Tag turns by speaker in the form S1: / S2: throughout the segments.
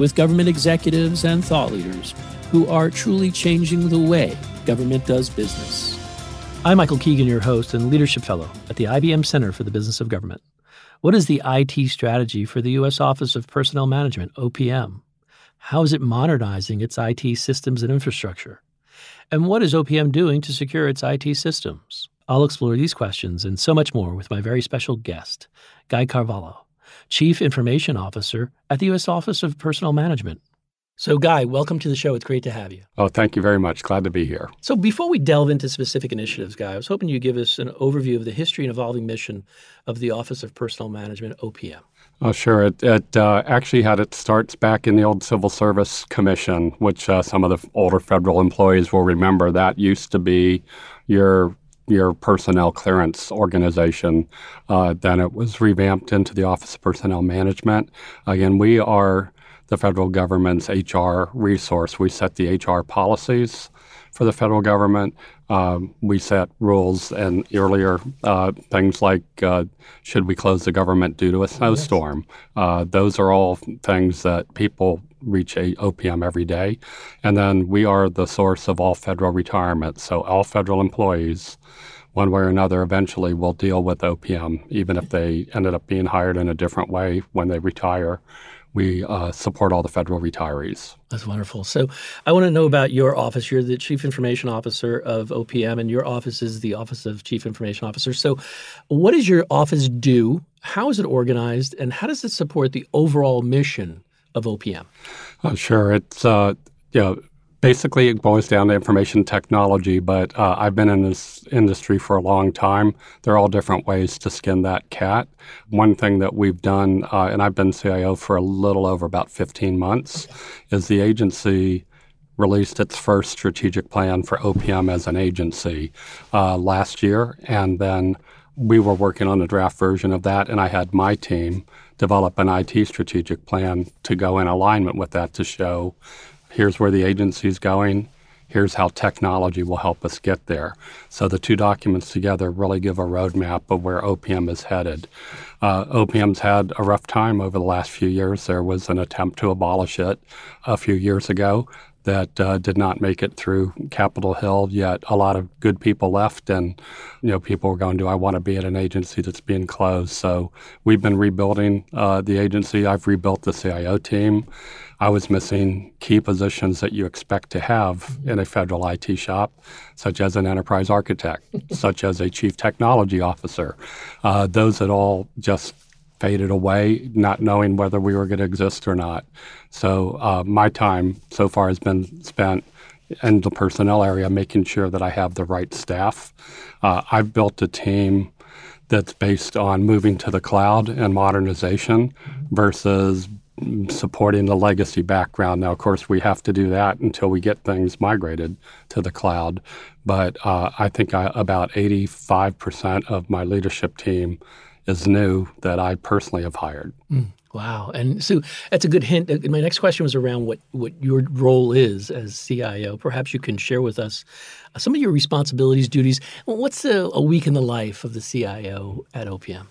S1: with government executives and thought leaders who are truly changing the way government does business.
S2: I'm Michael Keegan, your host and leadership fellow at the IBM Center for the Business of Government. What is the IT strategy for the U.S. Office of Personnel Management, OPM? How is it modernizing its IT systems and infrastructure? And what is OPM doing to secure its IT systems? I'll explore these questions and so much more with my very special guest, Guy Cavallo. Chief Information Officer at the U.S. Office of Personnel Management. So, Guy, welcome to the show. It's great to have you.
S3: Oh, thank you very much. Glad to be here.
S2: So, before we delve into specific initiatives, Guy, I was hoping you'd give us an overview of the history and evolving mission of the Office of Personnel Management, OPM.
S3: Oh, sure. It, it uh, actually had its starts back in the old Civil Service Commission, which uh, some of the older federal employees will remember. That used to be your your personnel clearance organization. Uh, then it was revamped into the Office of Personnel Management. Again, we are the federal government's HR resource. We set the HR policies for the federal government. Um, we set rules and earlier uh, things like uh, should we close the government due to a snowstorm. Uh, those are all things that people reach a OPM every day. And then we are the source of all federal retirement. So all federal employees, one way or another, eventually will deal with OPM, even if they ended up being hired in a different way when they retire. We uh, support all the federal retirees.
S2: That's wonderful. So, I want to know about your office. You're the Chief Information Officer of OPM, and your office is the Office of Chief Information Officer. So, what does your office do? How is it organized? And how does it support the overall mission of OPM?
S3: Uh, sure. It's uh, know, basically it boils down to information technology, but uh, I've been in this industry for a long time. There are all different ways to skin that cat. One thing that we've done, uh, and I've been CIO for a little over about 15 months, is the agency released its first strategic plan for OPM as an agency uh, last year, and then we were working on a draft version of that, and I had my team develop an IT strategic plan to go in alignment with that to show here's where the agency is going, here's how technology will help us get there. So the two documents together really give a roadmap of where OPM is headed. Uh, OPM's had a rough time over the last few years. There was an attempt to abolish it a few years ago that uh, did not make it through Capitol Hill. Yet a lot of good people left, and you know people were going, "Do I want to be at an agency that's being closed?" So we've been rebuilding uh, the agency. I've rebuilt the CIO team. I was missing key positions that you expect to have in a federal IT shop, such as an enterprise architect, such as a chief technology officer. Uh, those had all just faded away, not knowing whether we were going to exist or not. So uh, my time so far has been spent in the personnel area, making sure that I have the right staff. Uh, I've built a team that's based on moving to the cloud and modernization versus supporting the legacy background. Now, of course, we have to do that until we get things migrated to the cloud. But uh, I think I, about 85% of my leadership team is new that I personally have hired.
S2: Mm, wow. And so that's a good hint. Uh, my next question was around what, what your role is as CIO. Perhaps you can share with us uh, some of your responsibilities, duties. What's a, a week in the life of the CIO at OPM?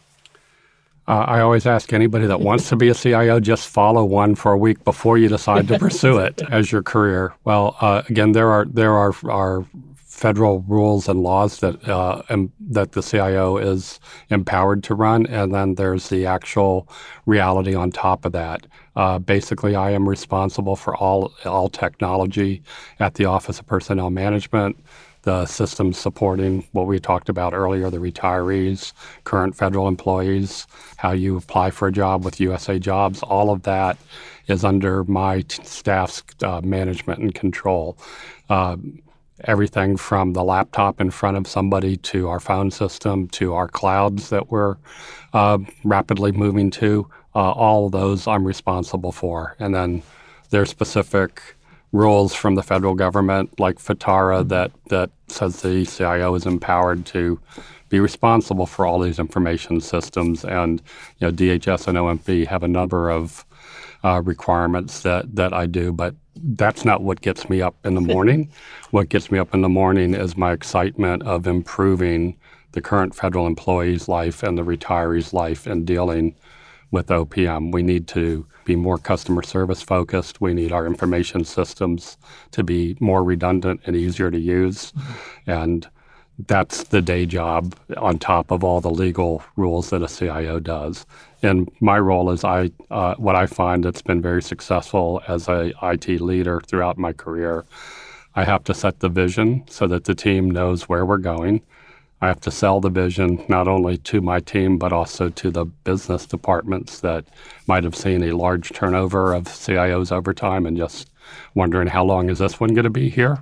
S3: Uh, I always ask anybody that wants to be a CIO just follow one for a week before you decide to pursue it as your career. Well, uh, again, there are there are, are federal rules and laws that uh, that the CIO is empowered to run, and then there's the actual reality on top of that. Uh, basically, I am responsible for all all technology at the Office of Personnel Management, the systems supporting what we talked about earlier, the retirees, current federal employees, how you apply for a job with USA Jobs, all of that is under my t- staff's uh, management and control. Uh, everything from the laptop in front of somebody to our phone system to our clouds that we're uh, rapidly moving to. Uh, all of those I'm responsible for. And then There are specific rules from the federal government, like FITARA, that, that says the CIO is empowered to be responsible for all these information systems. And you know, DHS and OMB have a number of uh, requirements that, that I do, but that's not what gets me up in the morning. what gets me up in the morning is my excitement of improving the current federal employee's life and the retiree's life in dealing with OPM. We need to be more customer service focused. We need our information systems to be more redundant and easier to use. And that's the day job on top of all the legal rules that a CIO does. And my role is I uh, what I find that's been very successful as a IT leader throughout my career. I have to set the vision so that the team knows where we're going. I have to sell the vision not only to my team but also to the business departments that might have seen a large turnover of CIOs over time and just wondering how long is this one going to be here.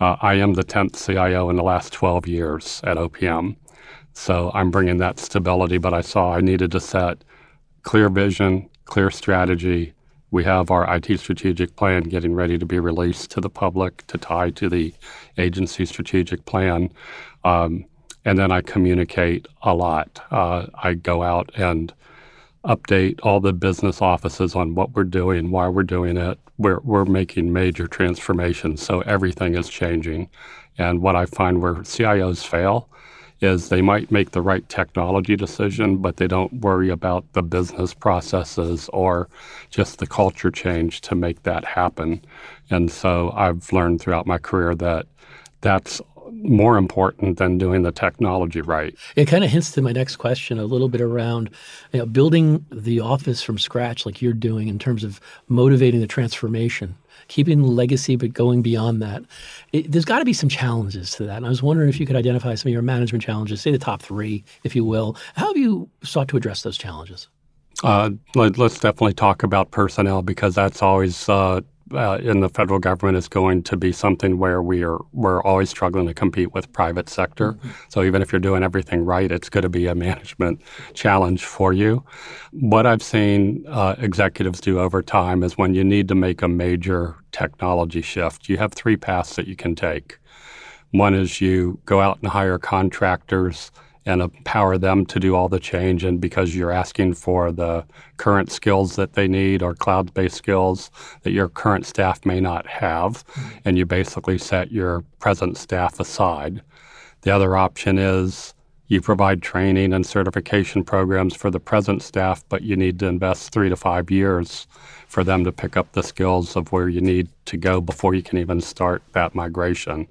S3: Uh, I am the 10th CIO in the last 12 years at OPM. So I'm bringing that stability, but I saw I needed to set clear vision, clear strategy. We have our IT strategic plan getting ready to be released to the public to tie to the agency strategic plan. Um, and then I communicate a lot. Uh, I go out and update all the business offices on what we're doing, why we're doing it. We're, we're making major transformations, so everything is changing. And what I find where CIOs fail is they might make the right technology decision, but they don't worry about the business processes or just the culture change to make that happen. And so I've learned throughout my career that that's more important than doing the technology right.
S2: It kind of hints to my next question a little bit around you know, building the office from scratch, like you're doing, in terms of motivating the transformation, keeping the legacy, but going beyond that. It, there's got to be some challenges to that. And I was wondering if you could identify some of your management challenges, say the top three, if you will. How have you sought to address those challenges?
S3: Uh, let, us definitely talk about personnel because that's always uh, uh, in the federal government is going to be something where we are we're always struggling to compete with private sector. Mm-hmm. So even if you're doing everything right, it's going to be a management challenge for you. What I've seen uh, executives do over time is when you need to make a major technology shift, you have three paths that you can take. One is you go out and hire contractors and empower them to do all the change. And because you're asking for the current skills that they need or cloud based skills that your current staff may not have, and you basically set your present staff aside. The other option is you provide training and certification programs for the present staff, but you need to invest three to five years for them to pick up the skills of where you need to go before you can even start that migration.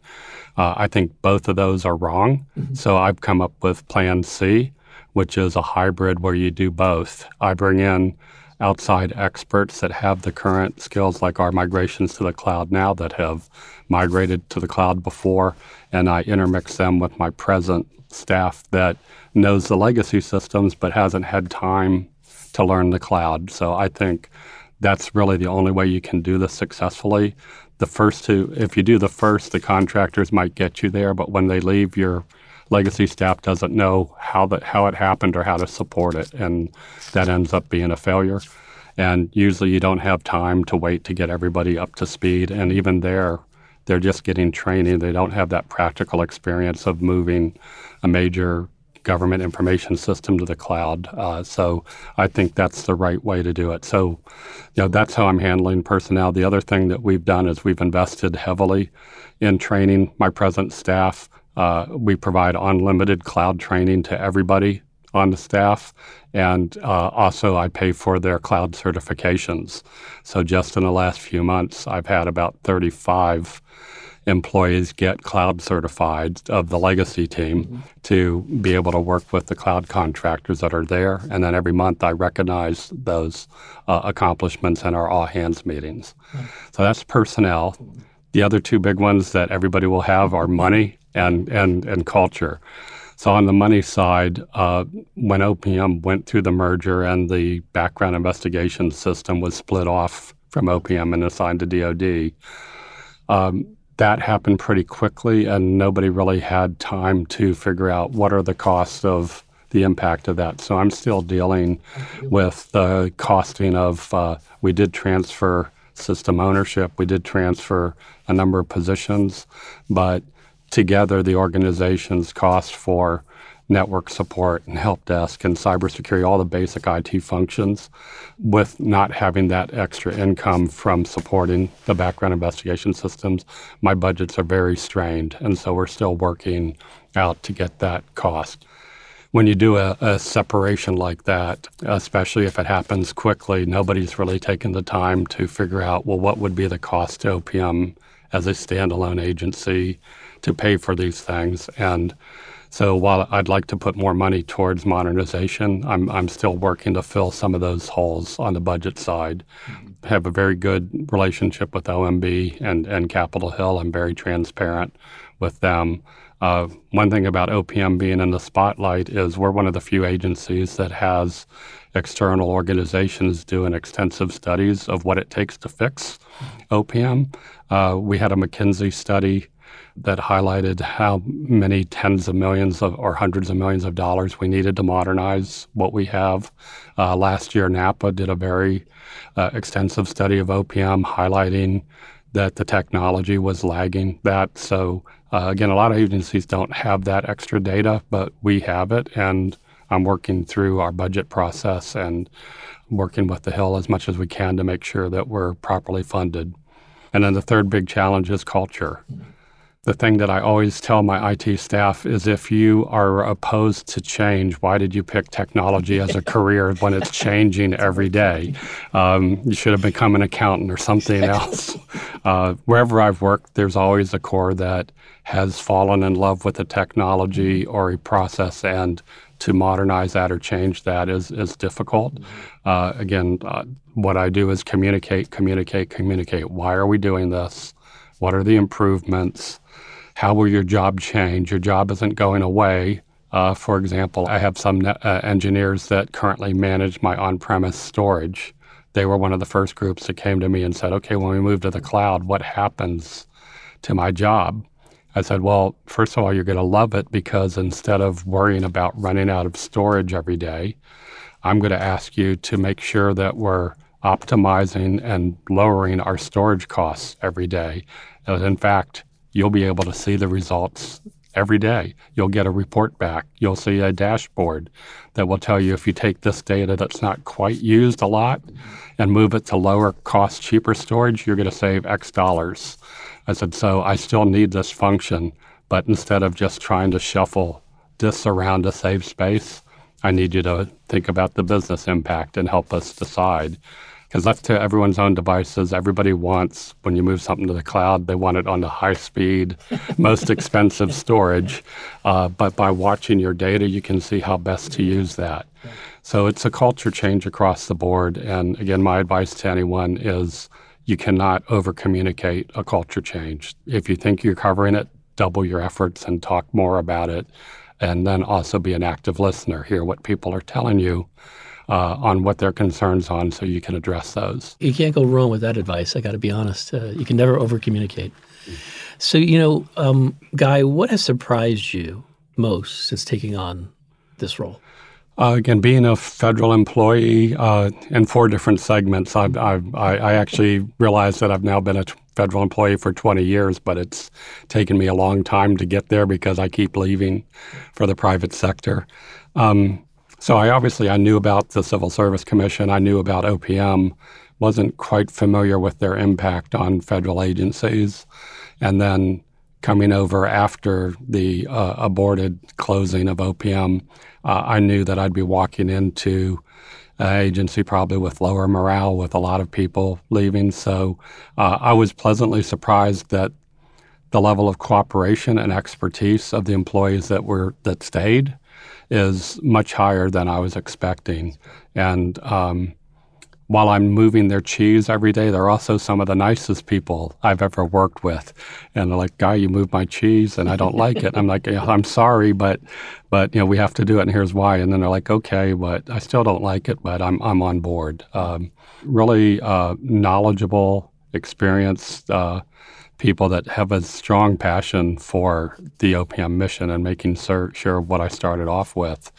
S3: Uh, I think both of those are wrong. Mm-hmm. So I've come up with Plan C, which is a hybrid where you do both. I bring in outside experts that have the current skills, like our migrations to the cloud now that have migrated to the cloud before, and I intermix them with my present staff that knows the legacy systems but hasn't had time to learn the cloud. So I think that's really the only way you can do this successfully the first two, if you do the first, the contractors might get you there, but when they leave, your legacy staff doesn't know how that how it happened or how to support it, and that ends up being a failure. And usually, you don't have time to wait to get everybody up to speed, and even there, they're just getting training. They don't have that practical experience of moving a major government information system to the cloud. Uh, so I think that's the right way to do it. So, you know, that's how I'm handling personnel. The other thing that we've done is we've invested heavily in training my present staff. Uh, we provide unlimited cloud training to everybody on the staff. And uh, also, I pay for their cloud certifications. So, just in the last few months, I've had about 35 employees get cloud certified of the legacy team mm-hmm. to be able to work with the cloud contractors that are there. And then every month I recognize those uh, accomplishments in our all hands meetings. Mm-hmm. So that's personnel. The other two big ones that everybody will have are money and, and, and culture. So on the money side, uh, when OPM went through the merger and the background investigation system was split off from OPM and assigned to DoD, um, that happened pretty quickly, and nobody really had time to figure out what are the costs of the impact of that. So I'm still dealing with the costing of. Uh, we did transfer system ownership. We did transfer a number of positions, but together the organization's cost for network support and help desk and cybersecurity, all the basic IT functions, with not having that extra income from supporting the background investigation systems, my budgets are very strained. And so we're still working out to get that cost. When you do a, a separation like that, especially if it happens quickly, nobody's really taken the time to figure out, well, what would be the cost to OPM as a standalone agency to pay for these things? And so while I'd like to put more money towards modernization, I'm, I'm still working to fill some of those holes on the budget side. Mm-hmm. Have a very good relationship with OMB and, and Capitol Hill. I'm very transparent with them. Uh, one thing about OPM being in the spotlight is we're one of the few agencies that has external organizations doing extensive studies of what it takes to fix OPM. Uh, we had a McKinsey study that highlighted how many tens of millions of, or hundreds of millions of dollars we needed to modernize what we have. Uh, last year, NAPA did a very uh, extensive study of OPM highlighting that the technology was lagging that. So, uh, again, a lot of agencies don't have that extra data, but we have it. And I'm working through our budget process and working with the Hill as much as we can to make sure that we're properly funded. And then the third big challenge is culture. Mm-hmm the thing that I always tell my IT staff is if you are opposed to change, why did you pick technology as a career when it's changing every day? Um, you should have become an accountant or something else. Uh, wherever I've worked, there's always a core that has fallen in love with a technology or a process, and to modernize that or change that is, is difficult. Uh, again, uh, what I do is communicate, communicate, communicate. Why are we doing this? What are the improvements? How will your job change? Your job isn't going away. Uh, for example, I have some uh, engineers that currently manage my on premise storage. They were one of the first groups that came to me and said, okay, when we move to the cloud, what happens to my job? I said, well, first of all, you're going to love it because instead of worrying about running out of storage every day, I'm going to ask you to make sure that we're optimizing and lowering our storage costs every day. And in fact, you'll be able to see the results every day. You'll get a report back. You'll see a dashboard that will tell you if you take this data that's not quite used a lot and move it to lower cost, cheaper storage, you're going to save X dollars. I said, so I still need this function, but instead of just trying to shuffle this around to save space, I need you to think about the business impact and help us decide because left to everyone's own devices, everybody wants, when you move something to the cloud, they want it on the high speed, most expensive storage. Uh, but by watching your data, you can see how best to use that. So it's a culture change across the board. And again, my advice to anyone is you cannot over communicate a culture change. If you think you're covering it, double your efforts and talk more about it. And then also be an active listener, hear what people are telling you uh, on what their concerns on so you can address those.
S2: You can't go wrong with that advice. I got to be honest. Uh, you can never over communicate. So, you know, um, Guy, what has surprised you most since taking on this role?
S3: Uh, again, being a federal employee uh, in four different segments, I've, I've, i actually realized that I've now been a federal employee for 20 years, but it's taken me a long time to get there because I keep leaving for the private sector. Um, so I obviously I knew about the Civil Service Commission. I knew about OPM. Wasn't quite familiar with their impact on federal agencies, and then coming over after the uh, aborted closing of OPM, uh, I knew that I'd be walking into an agency probably with lower morale, with a lot of people leaving. So uh, I was pleasantly surprised that the level of cooperation and expertise of the employees that were that stayed is much higher than I was expecting. And um, while I'm moving their cheese every day, they're also some of the nicest people I've ever worked with. And they're like, "Guy, you moved my cheese, and I don't like it." I'm like, yeah, "I'm sorry, but, but you know, we have to do it, and here's why." And then they're like, "Okay, but I still don't like it, but I'm I'm on board." Um, really uh, knowledgeable, experienced. Uh, people that have a strong passion for the OPM mission and making sure, sure what I started off with.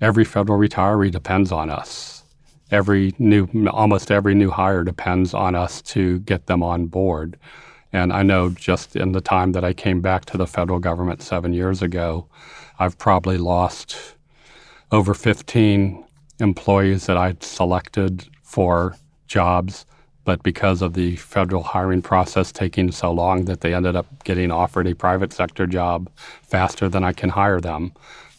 S3: Every federal retiree depends on us. every new, almost every new hire depends on us to get them on board. And I know just in the time that I came back to the federal government seven years ago, I've probably lost over 15 employees that I'd selected for jobs, but because of the federal hiring process taking so long that they ended up getting offered a private sector job faster than I can hire them.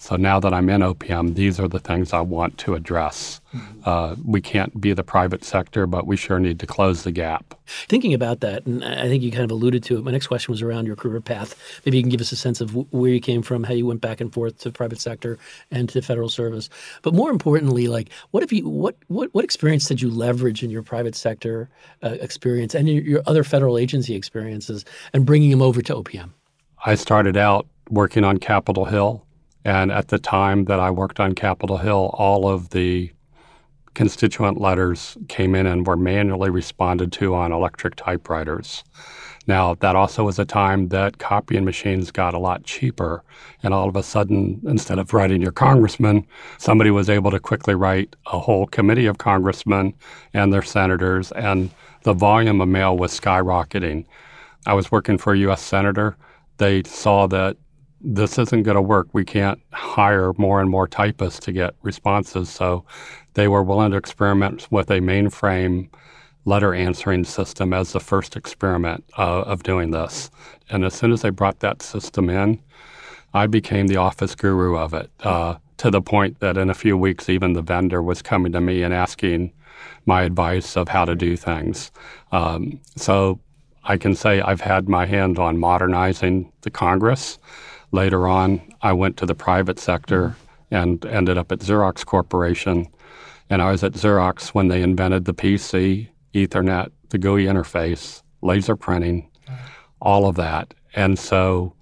S3: So now that I'm in OPM, these are the things I want to address. Mm-hmm. Uh, we can't be the private sector, but we sure need to close the gap.
S2: Thinking about that, and I think you kind of alluded to it, my next question was around your career path. Maybe you can give us a sense of where you came from, how you went back and forth to private sector and to federal service. But more importantly, like what have you, what what what experience did you leverage in your private sector uh, experience and your, your other federal agency experiences, and bringing them over to OPM?
S3: I started out working on Capitol Hill and at the time that I worked on Capitol Hill, all of the constituent letters came in and were manually responded to on electric typewriters. Now, that also was a time that copying machines got a lot cheaper. And all of a sudden, instead of writing your congressman, somebody was able to quickly write a whole committee of congressmen and their senators. And the volume of mail was skyrocketing. I was working for a U.S. senator. They saw that this isn't going to work. We can't hire more and more typists to get responses. So they were willing to experiment with a mainframe letter answering system as the first experiment uh, of doing this. And as soon as they brought that system in, I became the office guru of it uh, to the point that in a few weeks, even the vendor was coming to me and asking my advice of how to do things. Um, so I can say I've had my hand on modernizing the Congress. Later on, I went to the private sector and ended up at Xerox Corporation. And I was at Xerox when they invented the PC, Ethernet, the GUI interface, laser printing, all of that. And so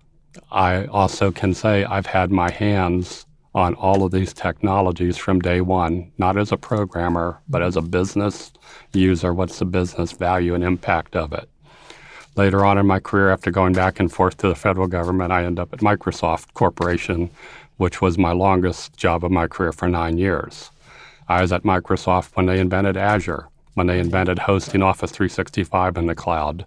S3: I also can say I've had my hands on all of these technologies from day one, not as a programmer, but as a business user. What's the business value and impact of it? Later on in my career, after going back and forth to the federal government, I ended up at Microsoft Corporation, which was my longest job of my career for nine years. I was at Microsoft when they invented Azure, when they invented hosting Office 365 in the cloud.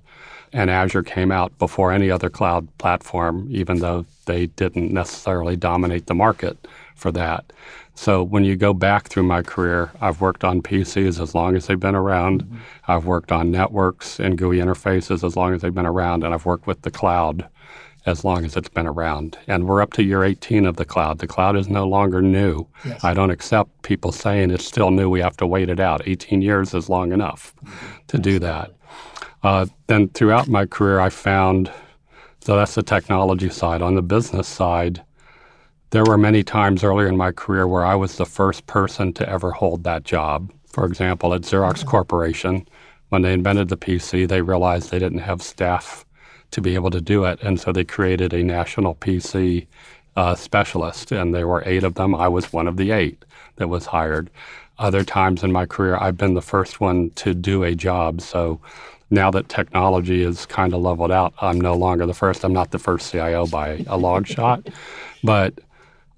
S3: And Azure came out before any other cloud platform, even though they didn't necessarily dominate the market for that. So when you go back through my career, I've worked on PCs as long as they've been around. Mm-hmm. I've worked on networks and GUI interfaces as long as they've been around, and I've worked with the cloud as long as it's been around. And we're up to year 18 of the cloud. The cloud is no longer new. Yes. I don't accept people saying it's still new. We have to wait it out. 18 years is long enough to do that. Uh, then throughout my career, I found so that's the technology side. On the business side, there were many times earlier in my career where I was the first person to ever hold that job. For example, at Xerox Corporation, when they invented the PC, they realized they didn't have staff to be able to do it. And so they created a national PC uh, specialist, and there were eight of them. I was one of the eight that was hired. Other times in my career, I've been the first one to do a job. So now that technology is kind of leveled out, I'm no longer the first. I'm not the first CIO by a long shot. But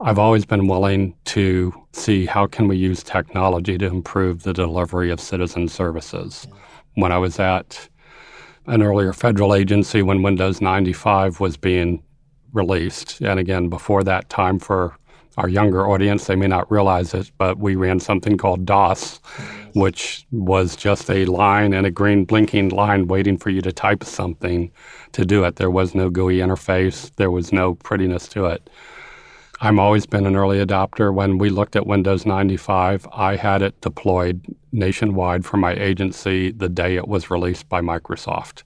S3: I've always been willing to see how can we use technology to improve the delivery of citizen services. When I was at an earlier federal agency when Windows 95 was being released, and again, before that time for our younger audience, they may not realize it, but we ran something called DOS, which was just a line and a green blinking line waiting for you to type something to do it. There was no GUI interface, there was no prettiness to it. I'm always been an early adopter. When we looked at Windows 95, I had it deployed nationwide for my agency the day it was released by Microsoft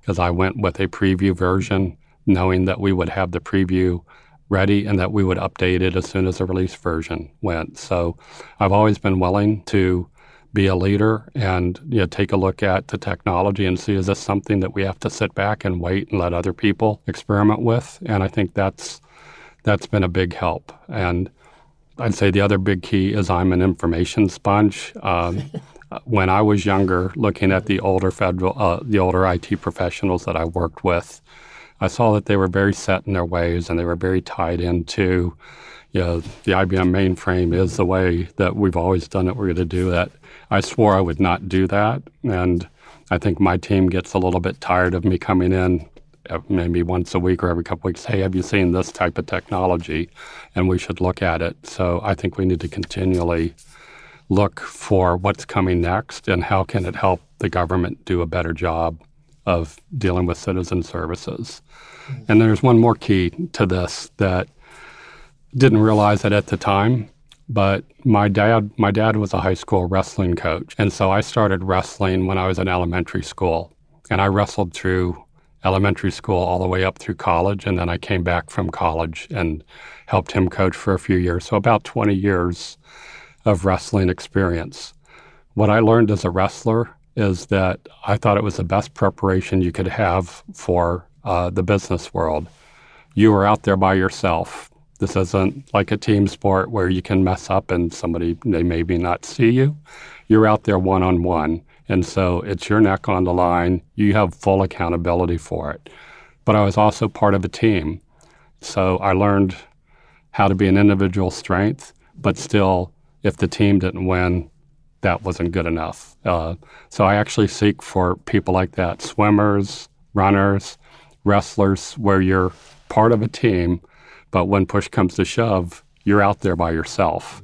S3: because I went with a preview version knowing that we would have the preview ready and that we would update it as soon as the release version went. So I've always been willing to be a leader and you know, take a look at the technology and see is this something that we have to sit back and wait and let other people experiment with? And I think that's that's been a big help. And I'd say the other big key is I'm an information sponge. Um, when I was younger, looking at the older federal, uh, the older IT professionals that I worked with, I saw that they were very set in their ways and they were very tied into, you know, the IBM mainframe is the way that we've always done it. We're going to do that. I swore I would not do that. And I think my team gets a little bit tired of me coming in maybe once a week or every couple weeks. Hey, have you seen this type of technology? And we should look at it. So I think we need to continually look for what's coming next and how can it help the government do a better job of dealing with citizen services. Mm-hmm. And there's one more key to this that didn't realize it at the time, but my dad my dad was a high school wrestling coach. And so I started wrestling when I was in elementary school. And I wrestled through elementary school all the way up through college and then I came back from college and helped him coach for a few years. So about 20 years of wrestling experience. What I learned as a wrestler is that I thought it was the best preparation you could have for uh, the business world. You are out there by yourself. This isn't like a team sport where you can mess up and somebody they maybe not see you. You're out there one on one, and so it's your neck on the line. You have full accountability for it. But I was also part of a team, so I learned how to be an individual strength, but still, if the team didn't win, that wasn't good enough. Uh, so I actually seek for people like that swimmers, runners, wrestlers, where you're part of a team, but when push comes to shove, you're out there by yourself.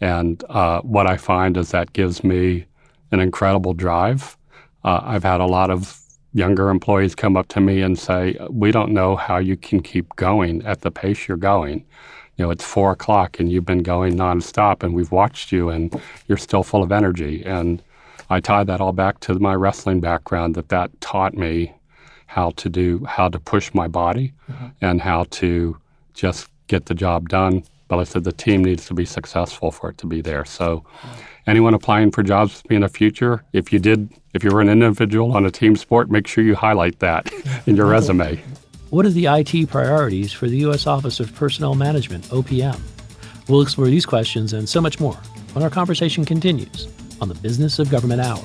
S3: And uh, what I find is that gives me an incredible drive. Uh, I've had a lot of younger employees come up to me and say, We don't know how you can keep going at the pace you're going you know, it's four o'clock and you've been going nonstop and we've watched you and you're still full of energy. And I tie that all back to my wrestling background that that taught me how to do, how to push my body mm-hmm. and how to just get the job done. But I said the team needs to be successful for it to be there. So anyone applying for jobs with me in the future, if you did, if you were an individual on a team sport, make sure you highlight that in your resume.
S2: What are the IT priorities for the U.S. Office of Personnel Management, OPM? We'll explore these questions and so much more when our conversation continues on the Business of Government Hour.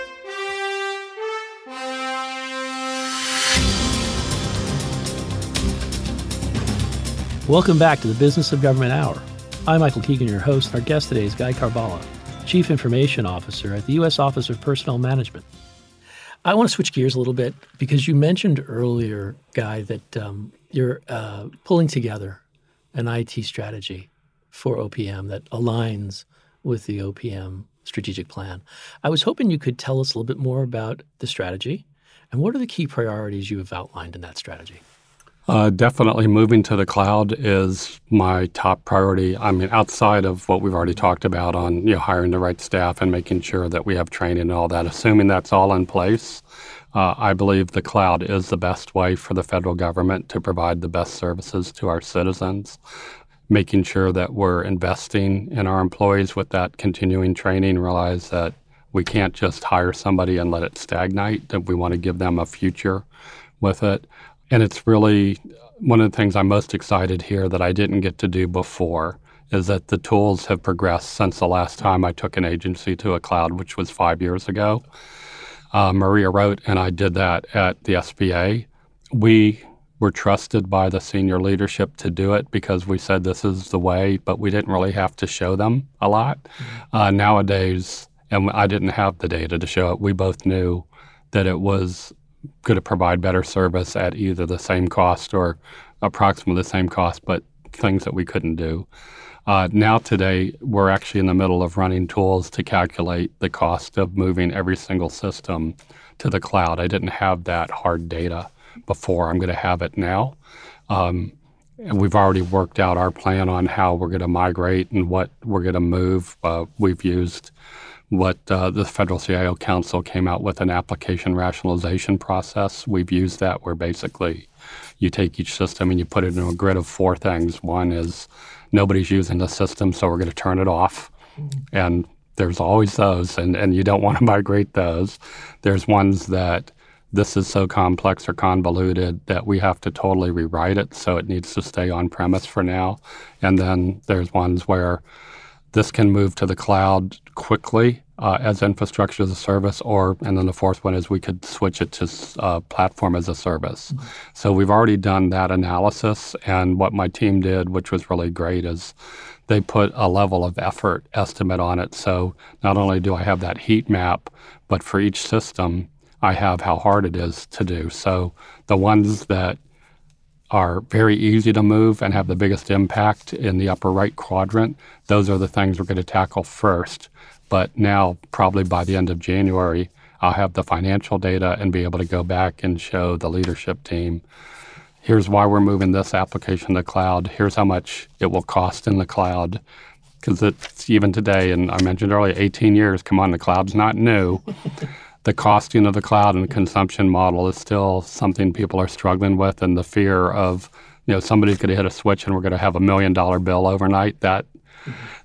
S2: Welcome back to the Business of Government Hour. I'm Michael Keegan, your host. Our guest today is Guy Cavallo, Chief Information Officer at the U.S. Office of Personnel Management. I want to switch gears a little bit because you mentioned earlier, Guy, that um, you're uh, pulling together an IT strategy for OPM that aligns with the OPM strategic plan. I was hoping you could tell us a little bit more about the strategy and what are the key priorities you have outlined in that strategy?
S3: Uh, definitely moving to the cloud is my top priority. I mean, outside of what we've already talked about on you know hiring the right staff and making sure that we have training and all that, assuming that's all in place, uh, I believe the cloud is the best way for the federal government to provide the best services to our citizens. Making sure that we're investing in our employees with that continuing training, realize that we can't just hire somebody and let it stagnate, that we want to give them a future with it. And it's really one of the things I'm most excited here that I didn't get to do before is that the tools have progressed since the last time I took an agency to a cloud, which was five years ago. Uh, Maria Roat and I did that at the SBA. We were trusted by the senior leadership to do it because we said this is the way, but we didn't really have to show them a lot. Mm-hmm. Uh, nowadays, and I didn't have the data to show it. We both knew that it was going to provide better service at either the same cost or approximately the same cost, but things that we couldn't do. Uh, now, today, we're actually in the middle of running tools to calculate the cost of moving every single system to the cloud. I didn't have that hard data before. I'm going to have it now. Um, and we've already worked out our plan on how we're going to migrate and what we're going to move. Uh, we've used what uh, the Federal CIO Council came out with an application rationalization process. We've used that where basically you take each system and you put it in a grid of four things. One is nobody's using the system, so we're going to turn it off. Mm-hmm. And there's always those, and, and you don't want to migrate those. There's ones that this is so complex or convoluted that we have to totally rewrite it, so it needs to stay on premise for now. And then there's ones where this can move to the cloud quickly uh, as infrastructure as a service, or and then the fourth one is we could switch it to uh, platform as a service. Mm-hmm. So we've already done that analysis, and what my team did, which was really great, is they put a level of effort estimate on it. So not only do I have that heat map, but for each system, I have how hard it is to do. So the ones that are very easy to move and have the biggest impact in the upper right quadrant, those are the things we're going to tackle first. But now, probably by the end of January, I'll have the financial data and be able to go back and show the leadership team here's why we're moving this application to the cloud. Here's how much it will cost in the cloud. Because it's even today, and I mentioned earlier, 18 years, come on, the cloud's not new. The costing of the cloud and consumption model is still something people are struggling with, and the fear of, you know, somebody's going to hit a switch and we're going to have a million dollar bill overnight. That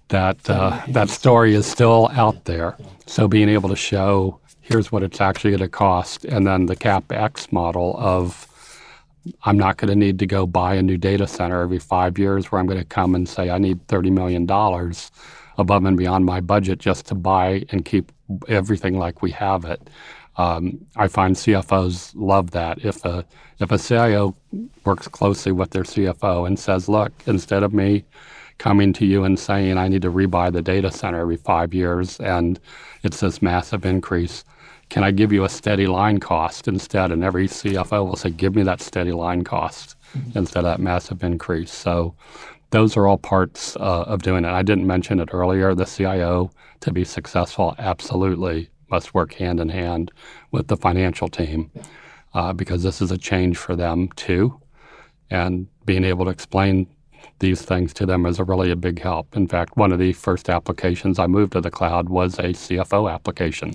S3: that uh, that story is still out there. So being able to show here's what it's actually going to cost, and then the capex model of I'm not going to need to go buy a new data center every five years where I'm going to come and say I need $30 million above and beyond my budget just to buy and keep everything like we have it. Um, I find CFOs love that. If a if a CIO works closely with their CFO and says, "Look, instead of me coming to you and saying I need to rebuy the data center every five years and it's this massive increase," can I give you a steady line cost instead? And every CFO will say, give me that steady line cost mm-hmm. instead of that massive increase. So those are all parts uh, of doing it. I didn't mention it earlier. The CIO, to be successful, absolutely must work hand in hand with the financial team uh, because this is a change for them too. And being able to explain these things to them is a really a big help. In fact, one of the first applications I moved to the cloud was a CFO application.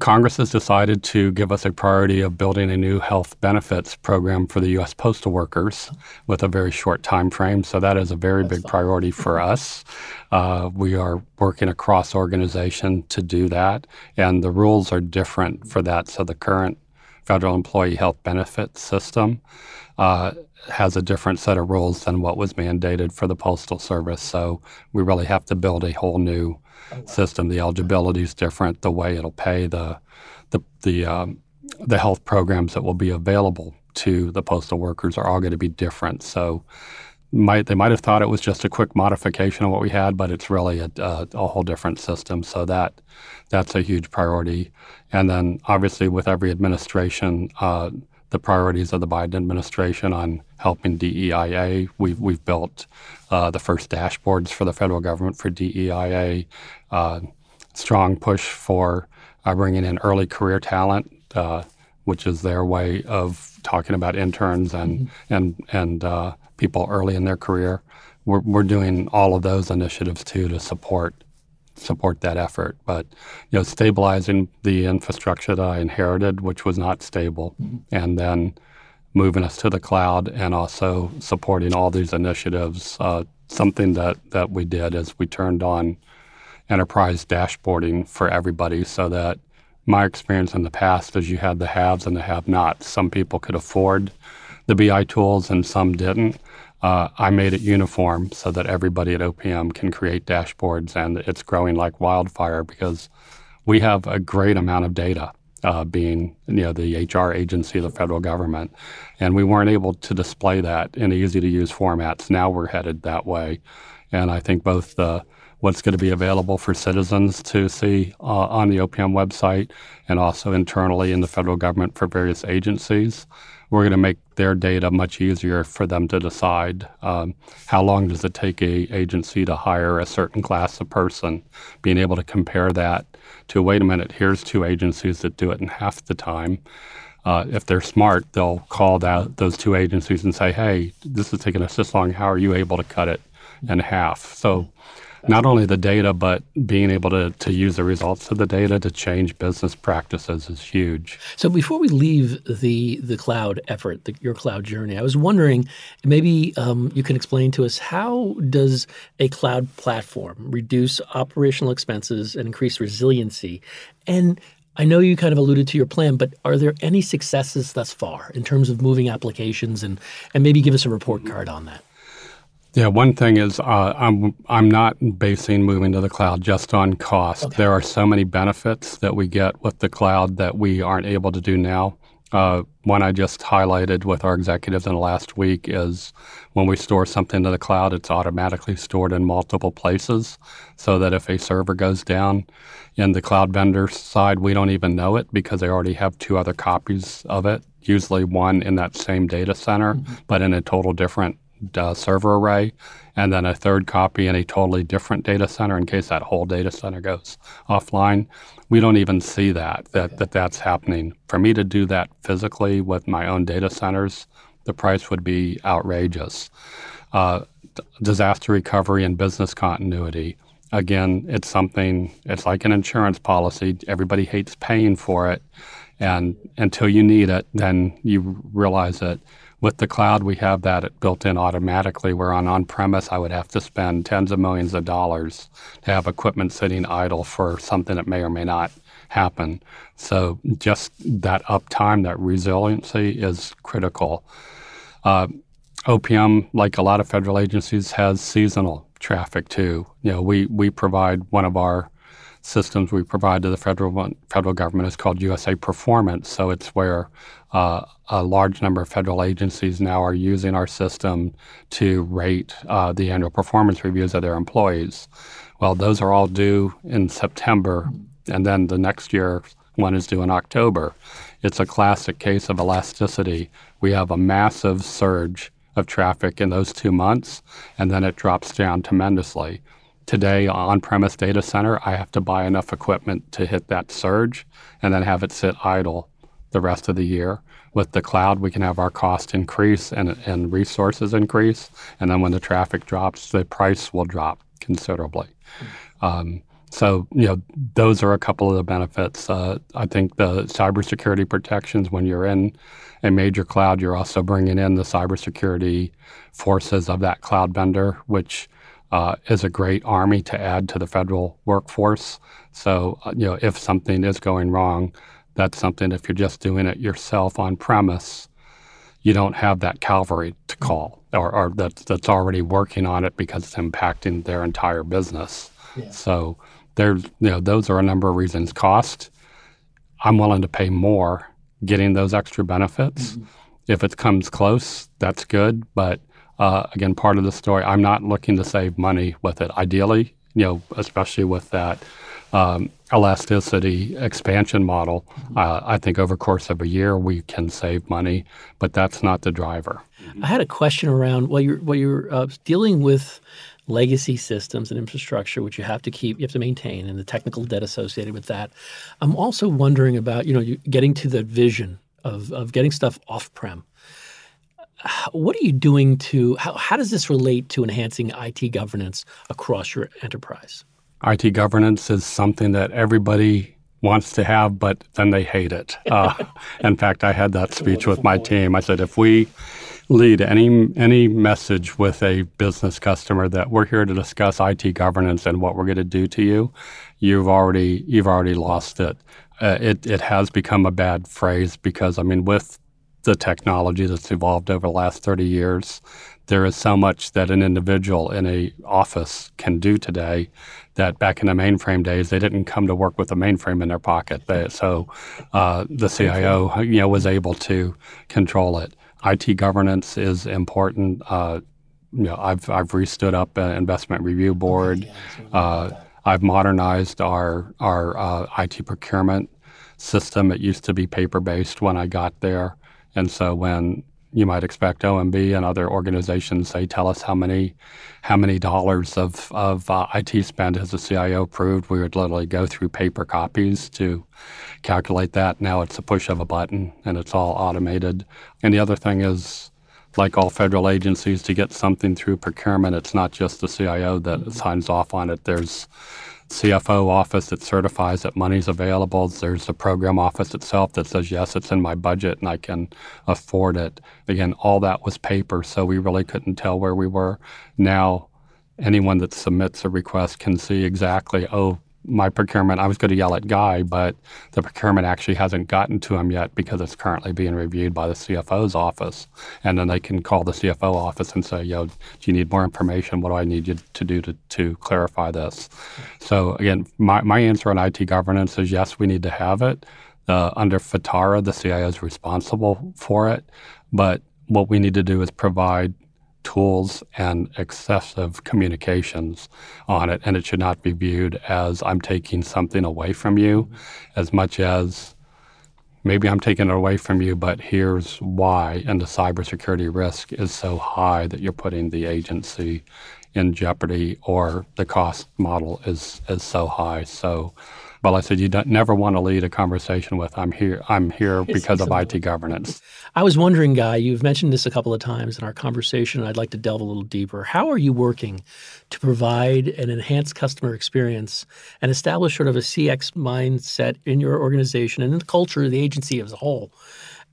S3: Congress has decided to give us a priority of building a new health benefits program for the U.S. postal workers with a very short time frame. So that is a very That's big fun. priority for us. Uh, we are working across organization to do that, and the rules are different for that. So the current federal employee health benefit system uh, has a different set of rules than what was mandated for the postal service. So we really have to build a whole new system. The eligibility is different. The way it'll pay the the the um, the health programs that will be available to the postal workers are all going to be different. So might they might have thought it was just a quick modification of what we had, but it's really a, a, a, whole different system. So that that's a huge priority. And then obviously with every administration, uh, the priorities of the Biden administration on helping DEIA. We've, we've built uh, the first dashboards for the federal government for DEIA, uh, strong push for uh, bringing in early career talent, uh, which is their way of talking about interns and, mm-hmm. and, and uh, people early in their career. We're, we're doing all of those initiatives too to support support that effort. But you know, stabilizing the infrastructure that I inherited, which was not stable, mm-hmm. and then moving us to the cloud, and also supporting all these initiatives. Uh, something that that we did is we turned on enterprise dashboarding for everybody, so that my experience in the past is you had the haves and the have-nots. Some people could afford the BI tools, and some didn't. Uh, I made it uniform so that everybody at OPM can create dashboards, and it's growing like wildfire because we have a great amount of data. Uh, being you know the HR agency of the federal government, and we weren't able to display that in easy to use formats. Now we're headed that way, and I think both the what's going to be available for citizens to see uh, on the OPM website and also internally in the federal government for various agencies. We're going to make their data much easier for them to decide um, how long does it take a agency to hire a certain class of person. Being able to compare that to wait a minute, here's two agencies that do it in half the time. Uh, if they're smart, they'll call that, those two agencies and say, "Hey, this is taking us this long. How are you able to cut it in half?" So not only the data, but being able to, to use the results of the data to change business practices is huge.
S2: So before we leave the the cloud effort, the, your cloud journey, I was wondering maybe um, you can explain to us how does a cloud platform reduce operational expenses and increase resiliency? And I know you kind of alluded to your plan, but are there any successes thus far in terms of moving applications and, and maybe give us a report card on that?
S3: Yeah, one thing is uh, I'm I'm not basing moving to the cloud just on cost. Okay. There are so many benefits that we get with the cloud that we aren't able to do now. Uh, one I just highlighted with our executives in the last week is when we store something to the cloud, it's automatically stored in multiple places, so that if a server goes down in the cloud vendor side, we don't even know it because they already have two other copies of it. Usually one in that same data center, mm-hmm. but in a total different uh, server array, and then a third copy in a totally different data center in case that whole data center goes offline. We don't even see that that, okay. that that's happening. For me to do that physically with my own data centers, the price would be outrageous. Uh, disaster recovery and business continuity. Again, it's something. It's like an insurance policy. Everybody hates paying for it, and until you need it, then you realize that with the cloud, we have that built in automatically. Where on on premise, I would have to spend tens of millions of dollars to have equipment sitting idle for something that may or may not happen. So just that uptime, that resiliency is critical. Uh, OPM, like a lot of federal agencies, has seasonal traffic too. You know, we we provide one of our systems we provide to the federal federal government is called USA Performance. So it's where uh, a large number of federal agencies now are using our system to rate uh, the annual performance reviews of their employees. Well, those are all due in September, and then the next year one is due in October. It's a classic case of elasticity. We have a massive surge of traffic in those two months, and then it drops down tremendously. Today, on premise data center, I have to buy enough equipment to hit that surge and then have it sit idle the rest of the year. With the cloud, we can have our cost increase and, and resources increase. And then when the traffic drops, the price will drop considerably. Um, so, you know, those are a couple of the benefits. Uh, I think the cybersecurity protections, when you're in a major cloud, you're also bringing in the cybersecurity forces of that cloud vendor, which uh, is a great army to add to the federal workforce. So, uh, you know, if something is going wrong, that's something, if you're just doing it yourself on premise, you don't have that cavalry to call or, or that's, that's already working on it because it's impacting their entire business. Yeah. So there's, you know, those are a number of reasons. Cost, I'm willing to pay more getting those extra benefits. Mm-hmm. If it comes close, that's good. But uh, again, part of the story, I'm not looking to save money with it. Ideally, you know, especially with that um, elasticity expansion model, uh, I think over course of a year we can save money, but that's not the driver.
S2: I had a question around while you're while you're uh, dealing with legacy systems and infrastructure, which you have to keep, you have to maintain, and the technical debt associated with that. I'm also wondering about you know getting to the vision of of getting stuff off prem. What are you doing to how, how does this relate to enhancing IT governance across your enterprise?
S3: IT governance is something that everybody wants to have, but then they hate it. Uh, in fact, I had that speech with my team. I said, if we lead any any message with a business customer that we're here to discuss IT governance and what we're going to do to you, you've already you've already lost it. Uh, it it has become a bad phrase because I mean with the technology that's evolved over the last 30 years, there is so much that an individual in a office can do today that back in the mainframe days, they didn't come to work with a mainframe in their pocket. They, so uh, the CIO, you know, was able to control it. IT governance is important. Uh, you know, I've I've restood up an investment review board. Uh, I've modernized our our uh, IT procurement system. It used to be paper based when I got there, and so when you might expect OMB and other organizations they tell us how many how many dollars of of uh, IT spend has the CIO approved. We would literally go through paper copies to calculate that. Now it's a push of a button and it's all automated. And the other thing is like all federal agencies, to get something through procurement, it's not just the CIO that mm-hmm. signs off on it. There's CFO office that certifies that money's available. There's the program office itself that says, yes, it's in my budget and I can afford it. Again, all that was paper, so we really couldn't tell where we were. Now, anyone that submits a request can see exactly, oh, my procurement, I was going to yell at Guy, but the procurement actually hasn't gotten to him yet because it's currently being reviewed by the CFO's office. And then they can call the CFO office and say, yo, do you need more information? What do I need you to do to, to clarify this? So, again, my, my answer on IT governance is yes, we need to have it. Uh, under FITARA, the CIO is responsible for it. But what we need to do is provide tools and excessive communications on it. And it should not be viewed as I'm taking something away from you as much as maybe I'm taking it away from you, but here's why. And the cybersecurity risk is so high that you're putting the agency in jeopardy or the cost model is, is so high. So but I said, you don't, never want to lead a conversation with, I'm here, I'm here because of IT governance.
S2: I was wondering, Guy, you've mentioned this a couple of times in our conversation. I'd like to delve a little deeper. How are you working to provide an enhanced customer experience and establish sort of a CX mindset in your organization and in the culture of the agency as a whole?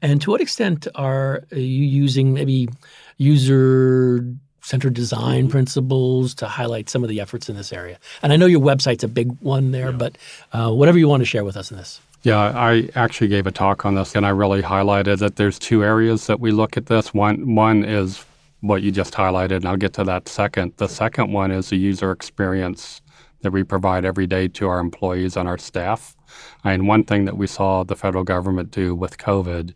S2: And to what extent are you using maybe user center design mm-hmm. principles to highlight some of the efforts in this area. And I know your website's a big one there, yeah. but uh, whatever you want to share with us in this.
S3: Yeah, I actually gave a talk on this, and I really highlighted that there's two areas that we look at this. One, one is what you just highlighted, and I'll get to that second. The second one is the user experience that we provide every day to our employees and our staff. And one thing that we saw the federal government do with COVID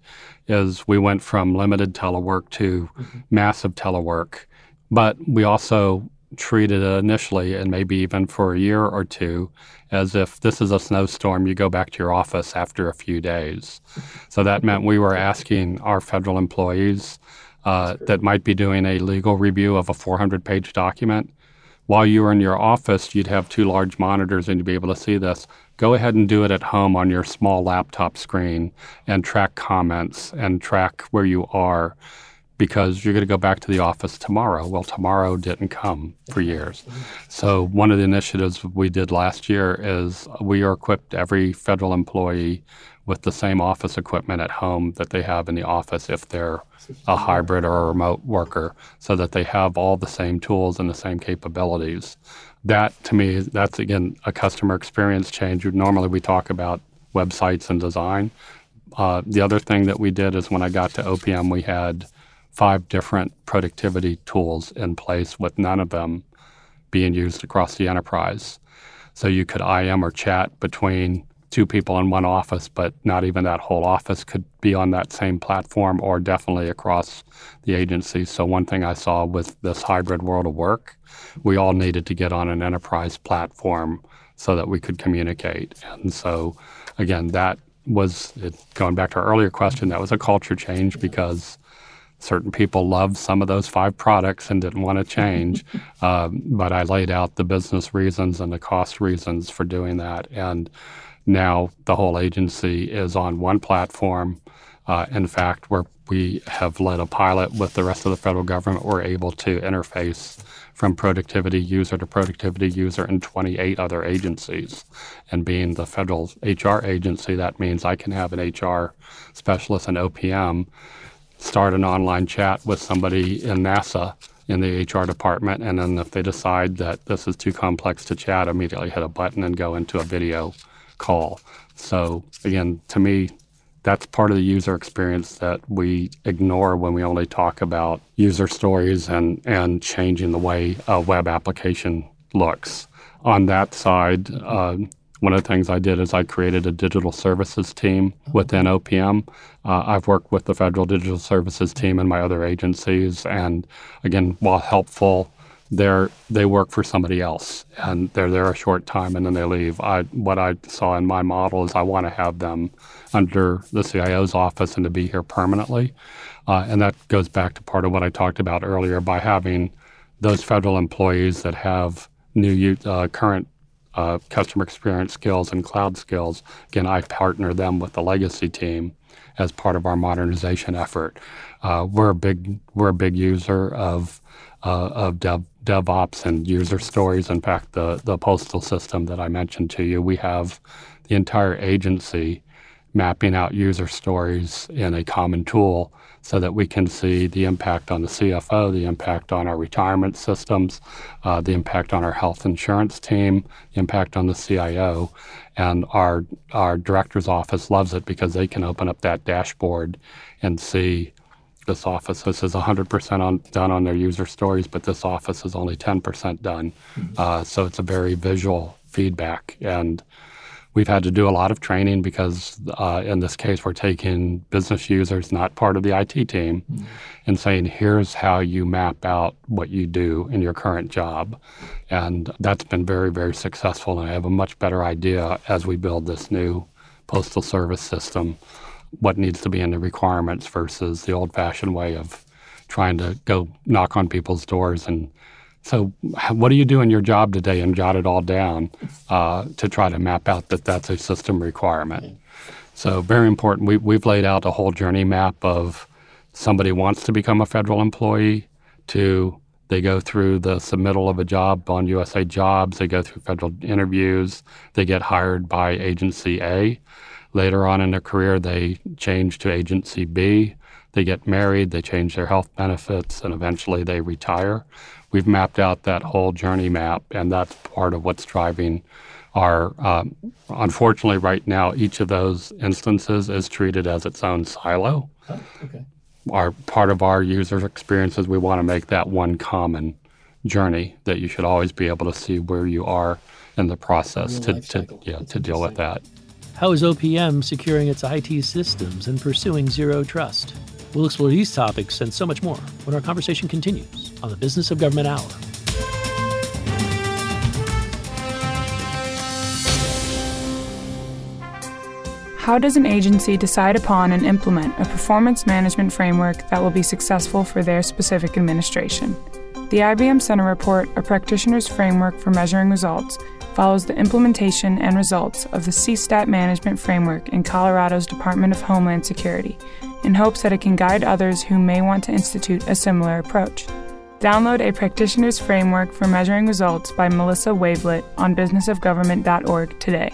S3: is we went from limited telework to mm-hmm. massive telework. But we also treated it initially, and maybe even for a year or two, as if this is a snowstorm, you go back to your office after a few days. So that meant we were asking our federal employees uh, that might be doing a legal review of a 400 page document. While you were in your office, you'd have two large monitors and you'd be able to see this. Go ahead and do it at home on your small laptop screen and track comments and track where you are because you're going to go back to the office tomorrow. Well, tomorrow didn't come for years. So, one of the initiatives we did last year is we are equipped every federal employee with the same office equipment at home that they have in the office if they're a hybrid or a remote worker, so that they have all the same tools and the same capabilities. That, to me, that's again a customer experience change. Normally, we talk about websites and design. Uh, the other thing that we did is when I got to OPM, we had five different productivity tools in place with none of them being used across the enterprise. So you could IM or chat between two people in one office, but not even that whole office could be on that same platform or definitely across the agency. So, one thing I saw with this hybrid world of work, we all needed to get on an enterprise platform so that we could communicate. And so, again, that was it, going back to our earlier question, that was a culture change because certain people loved some of those five products and didn't want to change. um, but I laid out the business reasons and the cost reasons for doing that. And now the whole agency is on one platform. Uh, in fact, where we have led a pilot with the rest of the federal government, we're able to interface from productivity user to productivity user in 28 other agencies. And being the federal HR agency, that means I can have an HR specialist in OPM start an online chat with somebody in NASA in the HR department, and then if they decide that this is too complex to chat, immediately hit a button and go into a video call. So again, to me, that's part of the user experience that we ignore when we only talk about user stories and, and changing the way a web application looks. On that side, uh, one of the things I did is I created a digital services team within OPM. Uh, I've worked with the federal digital services team and my other agencies, and again, while helpful, they're they work for somebody else and they're there a short time and then they leave. I what I saw in my model is I want to have them under the CIO's office and to be here permanently, uh, and that goes back to part of what I talked about earlier by having those federal employees that have new uh, current uh, customer experience skills and cloud skills. Again, I partner them with the legacy team as part of our modernization effort. Uh, we're a big we're a big user of uh, of Dev, DevOps and user stories. In fact, the, the postal system that I mentioned to you, we have the entire agency mapping out user stories in a common tool so that we can see the impact on the CFO, the impact on our retirement systems, uh, the impact on our health insurance team, the impact on the CIO. And our, our director's office loves it because they can open up that dashboard and see this office this is 100% on, done on their user stories, but this office is only 10% done. Mm-hmm. Uh, so it's a very visual feedback. And we've had to do a lot of training because uh, in this case, we're taking business users, not part of the IT team, mm-hmm. and saying, here's how you map out what you do in your current job. And that's been very, very successful. And I have a much better idea as we build this new postal service system what needs to be in the requirements versus the old fashioned way of trying to go knock on people's doors and so what do you do in your job today and jot it all down uh, to try to map out that that's a system requirement so very important we, we've laid out a whole journey map of somebody wants to become a federal employee to they go through the submittal of a job on usa jobs they go through federal interviews they get hired by agency a Later on in their career, they change to agency B. They get married, they change their health benefits, and eventually they retire. We've mapped out that whole journey map, and that's part of what's driving our. Um, unfortunately, right now, each of those instances is treated as its own silo. Oh, okay. Our part of our user experiences, we want to make that one common journey that you should always be able to see where you are in the process to, to yeah to deal with that.
S2: How is OPM securing its IT systems and pursuing zero trust? We'll explore these topics and so much more when our conversation continues on the Business of Government Hour.
S4: How does an agency decide upon and implement a performance management framework that will be successful for their specific administration? The IBM Center Report, a practitioner's framework for measuring results, follows the implementation and results of the CSTAT management framework in Colorado's Department of Homeland Security in hopes that it can guide others who may want to institute a similar approach. Download a practitioner's framework for measuring results by Melissa Wavelet on businessofgovernment.org today.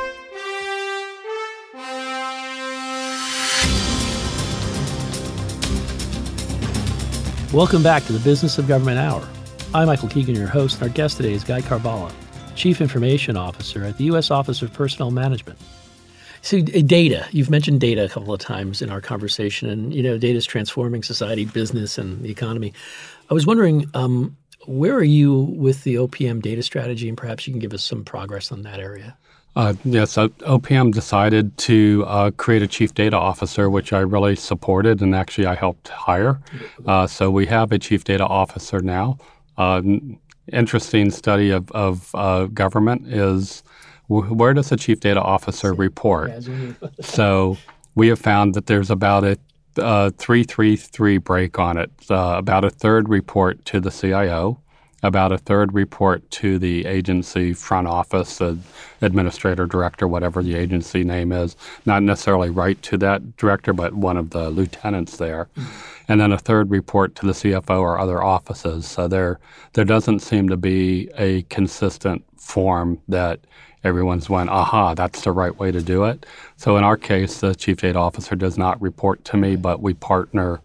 S2: Welcome back to the Business of Government Hour. I'm Michael Keegan, your host, and our guest today is Guy Cavallo, Chief Information Officer at the U.S. Office of Personnel Management. So, data, you've mentioned data a couple of times in our conversation, and you know, data is transforming society, business, and the economy. I was wondering, um, where are you with the OPM data strategy, and perhaps you can give us some progress on that area?
S3: Uh, yes, uh, OPM decided to uh, create a chief data officer, which I really supported and actually I helped hire. Uh, so we have a chief data officer now. Uh, interesting study of, of uh, government is w- where does a chief data officer report? so we have found that there's about a uh, 333 break on it, about a third report to the CIO, about a third report to the agency front office, the administrator, director, whatever the agency name is, not necessarily right to that director, but one of the lieutenants there. And then a third report to the CFO or other offices. So there, there doesn't seem to be a consistent form that everyone's went, aha, that's the right way to do it. So in our case, the chief data officer does not report to me, but we partner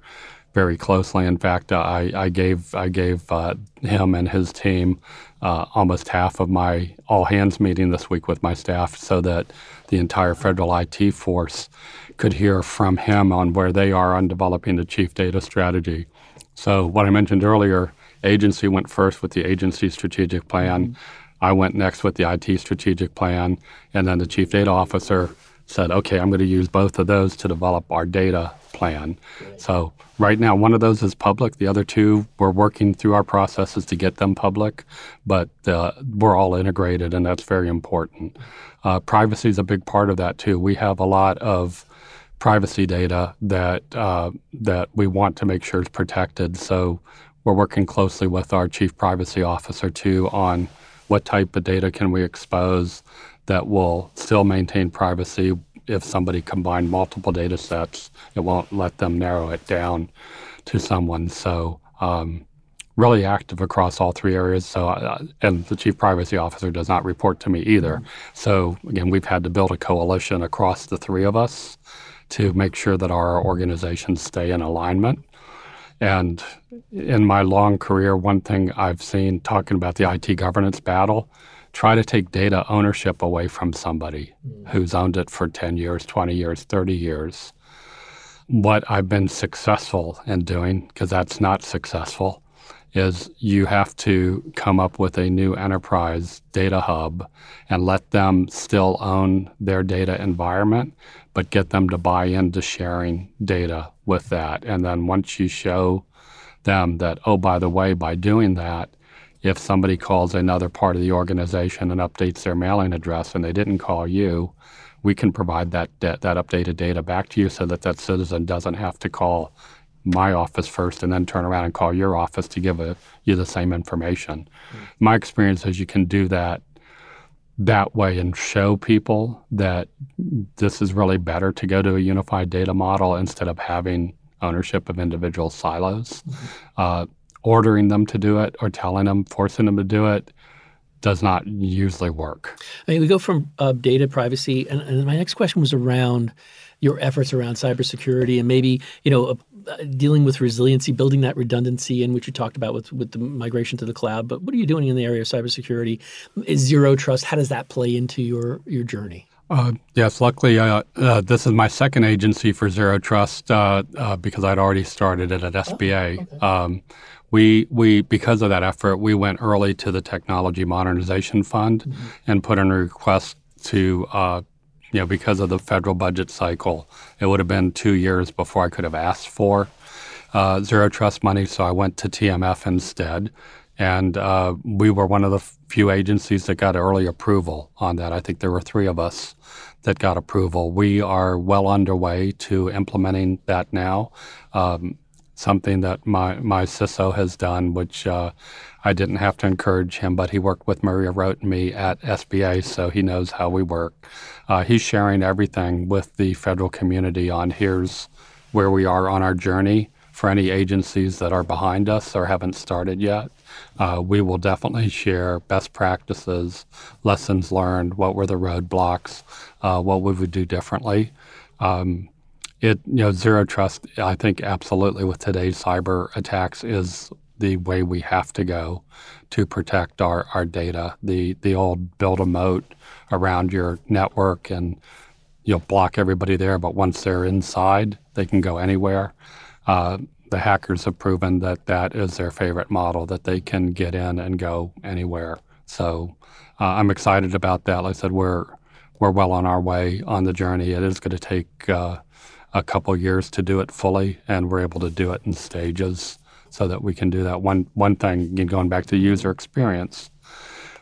S3: very closely. In fact, uh, I, I gave I gave uh, him and his team uh, almost half of my all hands meeting this week with my staff, so that the entire federal IT force could hear from him on where they are on developing the chief data strategy. So what I mentioned earlier, agency went first with the agency strategic plan. Mm-hmm. I went next with the IT strategic plan, and then the chief data officer said, "Okay, I'm going to use both of those to develop our data plan. So right now, one of those is public. The other two, we're working through our processes to get them public, but uh, we're all integrated, and that's very important. Uh, privacy is a big part of that too. We have a lot of privacy data that uh, that we want to make sure is protected. So we're working closely with our chief privacy officer too on what type of data can we expose that will still maintain privacy if somebody combined multiple data sets, it won't let them narrow it down to someone. So, um, really active across all three areas. So, uh, and the chief privacy officer does not report to me either. So, again, we've had to build a coalition across the three of us to make sure that our organizations stay in alignment. And in my long career, one thing I've seen talking about the IT governance battle try to take data ownership away from somebody mm. who's owned it for 10 years, 20 years, 30 years. What I've been successful in doing, because that's not successful, is you have to come up with a new enterprise data hub and let them still own their data environment, but get them to buy into sharing data with that. And then once you show them that, oh, by the way, by doing that, if somebody calls another part of the organization and updates their mailing address and they didn't call you, we can provide that that updated data back to you so that that citizen doesn't have to call my office first and then turn around and call your office to give a, you the same information. Mm-hmm. My experience is you can do that that way and show people that this is really better to go to a unified data model instead of having ownership of individual silos. Mm-hmm. Uh, ordering them to do it or telling them, forcing them to do it does not usually work.
S2: I mean, we go from uh, data privacy, and, and, my next question was around your efforts around cybersecurity and maybe you know uh, dealing with resiliency, building that redundancy, in which you talked about with with the migration to the cloud. But what are you doing in the area of cybersecurity? Is zero trust? How does that play into your your journey?
S3: Uh, yes, luckily, uh, uh, this is my second agency for Zero Trust uh, uh, because I'd already started it at SBA. Oh, okay. um, we we because of that effort, we went early to the Technology Modernization Fund mm-hmm. and put in a request to. Uh, you know, because of the federal budget cycle, it would have been two years before I could have asked for uh, zero trust money. So I went to TMF instead, and uh, we were one of the few agencies that got early approval on that. I think there were three of us that got approval. We are well underway to implementing that now. Um, something that my, my CISO has done, which uh, I didn't have to encourage him, but he worked with Maria Roat and me at SBA, so he knows how we work. Uh, he's sharing everything with the federal community on here's where we are on our journey for any agencies that are behind us or haven't started yet. Uh, we will definitely share best practices, lessons learned, what were the roadblocks, uh, what we would we do differently. Um, it you know zero trust i think absolutely with today's cyber attacks is the way we have to go to protect our, our data. The the old build a moat around your network and you'll block everybody there but once they're inside they can go anywhere. Uh, the hackers have proven that that is their favorite model that they can get in and go anywhere. So uh, i'm excited about that. Like i said we're we're well on our way on the journey. It is going to take uh, a couple years to do it fully, and we're able to do it in stages so that we can do that. One one thing, going back to user experience,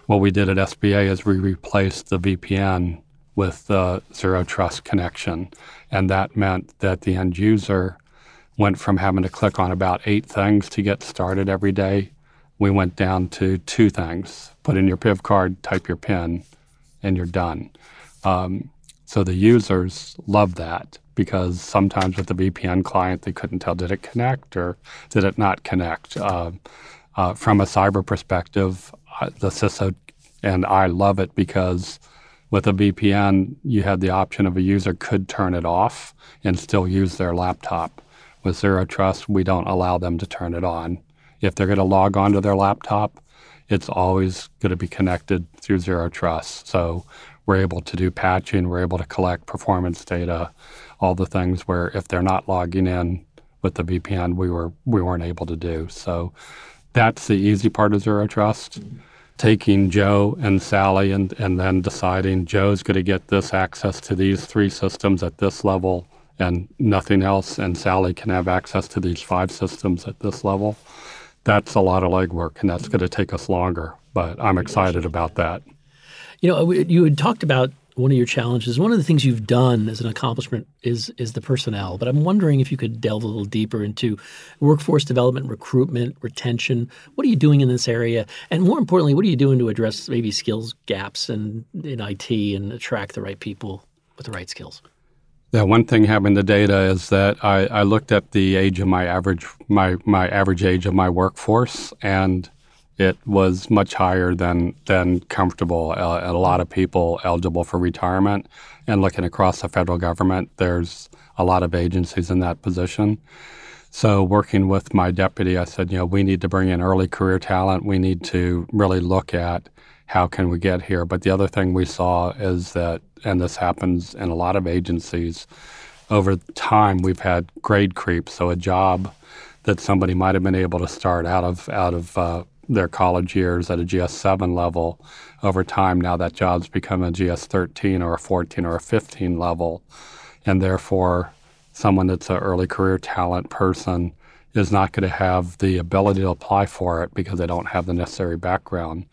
S3: what we did at SBA is we replaced the VPN with the zero trust connection, and that meant that the end user went from having to click on about eight things to get started every day we went down to two things put in your PIV card, type your PIN, and you're done. Um, so the users love that because sometimes with the VPN client, they couldn't tell did it connect or did it not connect. Uh, uh, from a cyber perspective, uh, the CISO and I love it because with a VPN, you had the option of a user could turn it off and still use their laptop. With Zero Trust, we don't allow them to turn it on. If they're going to log onto their laptop, it's always going to be connected through Zero Trust. So we're able to do patching, we're able to collect performance data, all the things where if they're not logging in with the VPN, we were we weren't able to do. So that's the easy part of Zero Trust. Taking Joe and Sally and, and then deciding Joe's going to get this access to these three systems at this level and nothing else, and Sally can have access to these five systems at this level. That's a lot of legwork, and that's going to take us longer. But I'm excited about that.
S2: You know, you had talked about one of your challenges. One of the things you've done as an accomplishment is is the personnel. But I'm wondering if you could delve a little deeper into workforce development, recruitment, retention. What are you doing in this area? And more importantly, what are you doing to address maybe skills gaps in, in IT and attract the right people with the right skills?
S3: Yeah, one thing having the data is that I, I looked at the age of my average my my average age of my workforce and it was much higher than than comfortable. Uh, a lot of people eligible for retirement, and looking across the federal government, there's a lot of agencies in that position. So, working with my deputy, I said, you know, we need to bring in early career talent. We need to really look at how can we get here. But the other thing we saw is that, and this happens in a lot of agencies, over time we've had grade creep. So, a job that somebody might have been able to start out of out of uh, their college years at a GS7 level. Over time, now that job's become a GS13 or a 14 or a 15 level. And therefore, someone that's an early career talent person is not going to have the ability to apply for it because they don't have the necessary background.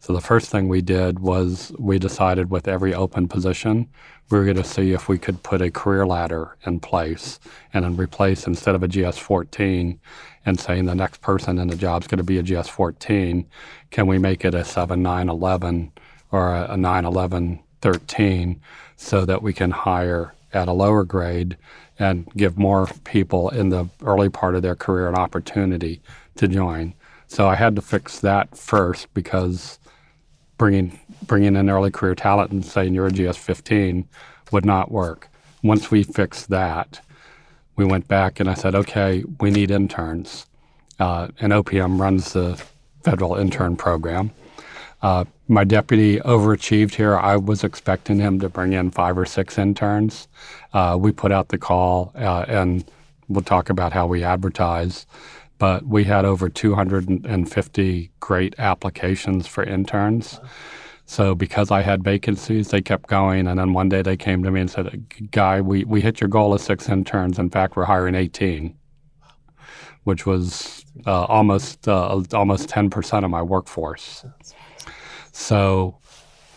S3: So the first thing we did was we decided with every open position, we were going to see if we could put a career ladder in place and then replace instead of a GS14 and saying the next person in the job is going to be a GS14, can we make it a 7, 9, 11 or a, a 9, 11, 13 so that we can hire at a lower grade and give more people in the early part of their career an opportunity to join. So I had to fix that first because bringing bringing in early career talent and saying you're a GS15 would not work. Once we fixed that, we went back and I said, okay, we need interns. Uh, and OPM runs the federal intern program. Uh, my deputy overachieved here. I was expecting him to bring in five or six interns. Uh, we put out the call, uh, and we'll talk about how we advertise. But we had over 250 great applications for interns. So because I had vacancies, they kept going. And then one day they came to me and said, Guy, we, we hit your goal of six interns. In fact, we're hiring 18, which was uh, almost uh, almost 10% of my workforce. So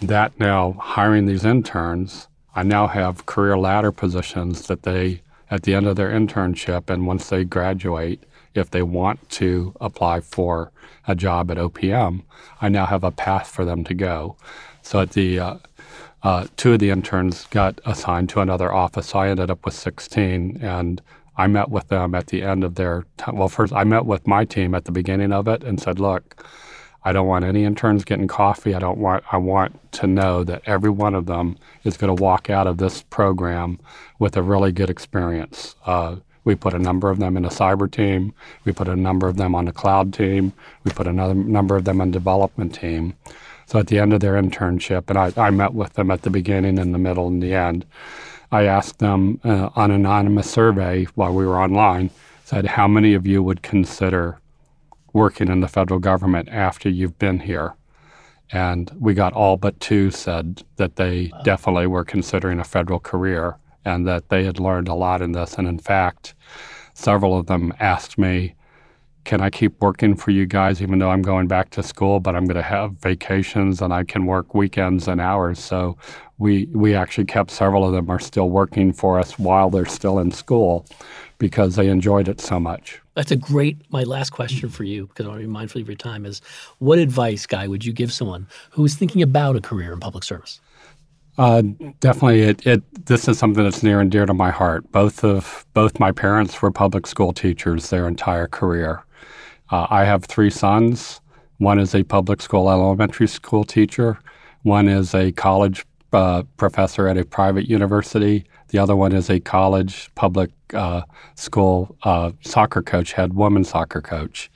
S3: that now hiring these interns, I now have career ladder positions that they, at the end of their internship and once they graduate, if they want to apply for a job at OPM, I now have a path for them to go. So at the uh, uh, two of the interns got assigned to another office. So I ended up with 16, and I met with them at the end of their time. Well, first I met with my team at the beginning of it and said, "Look, I don't want any interns getting coffee. I don't want. I want to know that every one of them is going to walk out of this program with a really good experience." Uh, we put a number of them in a cyber team. We put a number of them on a cloud team. We put another number of them on development team. So at the end of their internship, and I, I met with them at the beginning, in the middle, and the end, I asked them uh, on an anonymous survey while we were online, said, how many of you would consider working in the federal government after you've been here? And we got all but two said that they wow. definitely were considering a federal career and that they had learned a lot in this. And in fact, several of them asked me, Can I keep working for you guys even though I'm going back to school, but I'm going to have vacations and I can work weekends and hours? So we we actually kept several of them are still working for us while they're still in school because they enjoyed it so much.
S2: That's a great. My last question for you, because I want to be mindful of your time, is what advice, Guy, would you give someone who is thinking about a career in public service?
S3: Uh, definitely, it, it. This is something that's near and dear to my heart. Both of both my parents were public school teachers their entire career. Uh, I have three sons. One is a public school elementary school teacher. One is a college uh, professor at a private university. The other one is a college public uh, school uh, soccer coach, head women's soccer coach.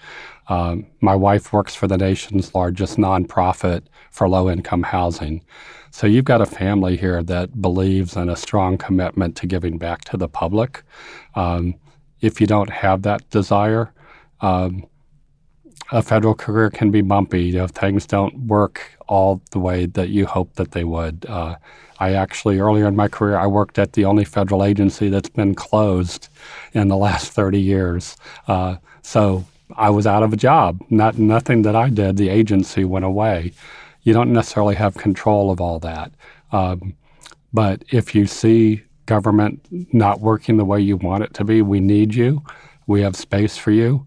S3: Um, my wife works for the nation's largest nonprofit for low income housing. So you've got a family here that believes in a strong commitment to giving back to the public. Um, if you don't have that desire, um, a federal career can be bumpy if things don't work all the way that you hope that they would. Uh, I actually, earlier in my career, I worked at the only federal agency that's been closed in the last 30 years. Uh, so I was out of a job. Not nothing that I did. The agency went away. You don't necessarily have control of all that. Um, but if you see government not working the way you want it to be, we need you. We have space for you.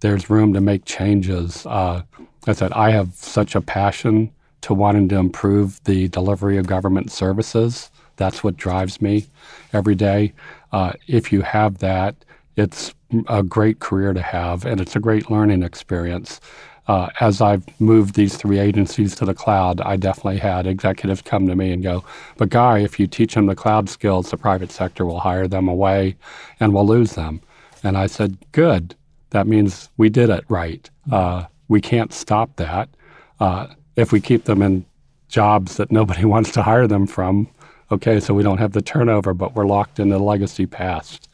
S3: There's room to make changes. Uh, I said, I have such a passion to wanting to improve the delivery of government services. That's what drives me every day. Uh, if you have that, it's a great career to have, and it's a great learning experience. Uh, as I've moved these three agencies to the cloud, I definitely had executives come to me and go, But Guy, if you teach them the cloud skills, the private sector will hire them away and we'll lose them. And I said, Good. That means we did it right. Uh, we can't stop that. Uh, if we keep them in jobs that nobody wants to hire them from, okay, so we don't have the turnover, but we're locked in the legacy past.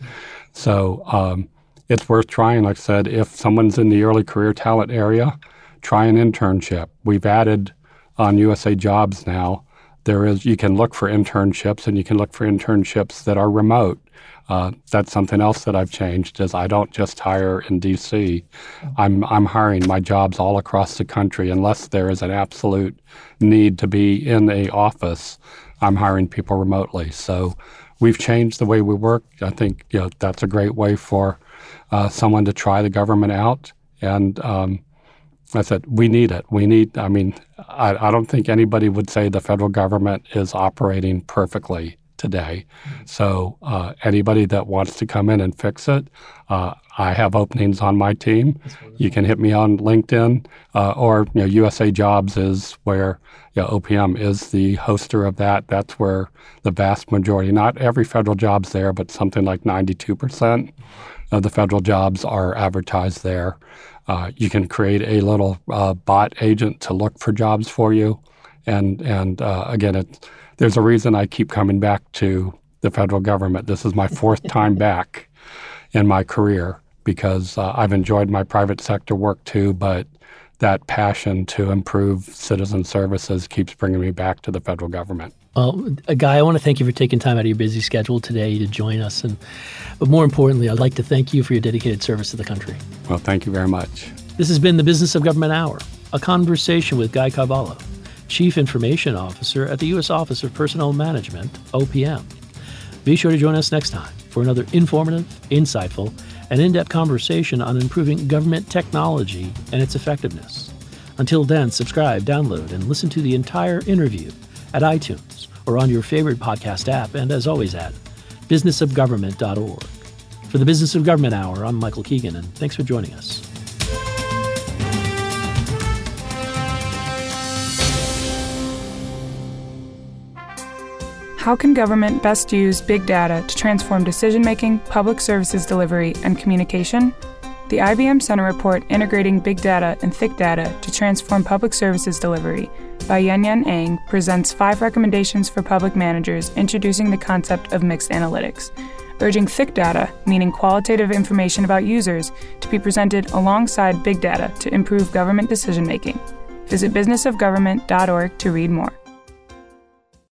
S3: So um, it's worth trying. Like I said, if someone's in the early career talent area, try an internship. We've added on USA Jobs now. There is you can look for internships, and you can look for internships that are remote. Uh, that's something else that I've changed is I don't just hire in D.C. I'm I'm hiring my jobs all across the country unless there is an absolute need to be in a office. I'm hiring people remotely. So we've changed the way we work. I think you know, that's a great way for uh, someone to try the government out. And um, I said, we need it. We need, I mean, I, I, don't think anybody would say the federal government is operating perfectly today. So uh, anybody that wants to come in and fix it, uh, I have openings on my team. You can hit me on LinkedIn uh, or you know, USA Jobs is where you know, OPM is the hoster of that. That's where the vast majority, not every federal job's there, but something like 92% of the federal jobs are advertised there. Uh, you can create a little uh, bot agent to look for jobs for you. And, and uh, again, it, there's a reason I keep coming back to the federal government. This is my fourth time back in my career because uh, I've enjoyed my private sector work too, but that passion to improve citizen services keeps bringing me back to the federal government.
S2: Well, uh, Guy, I want to thank you for taking time out of your busy schedule today to join us. And, but more importantly, I'd like to thank you for your dedicated service to the country.
S3: Well, thank you very much.
S2: This has been the Business of Government Hour, a conversation with Guy Cavallo, Chief Information Officer at the U.S. Office of Personnel Management, OPM. Be sure to join us next time for another informative, insightful, and in depth conversation on improving government technology and its effectiveness. Until then, subscribe, download, and listen to the entire interview at iTunes or on your favorite podcast app, and as always at businessofgovernment.org. For the Business of Government Hour, I'm Michael Keegan, and thanks for joining us.
S4: How can government best use big data to transform decision making, public services delivery, and communication? The IBM Center report Integrating Big Data and Thick Data to Transform Public Services Delivery by Yuen Yuen Ang presents five recommendations for public managers introducing the concept of mixed analytics, urging thick data, meaning qualitative information about users, to be presented alongside big data to improve government decision making. Visit businessofgovernment.org to read more.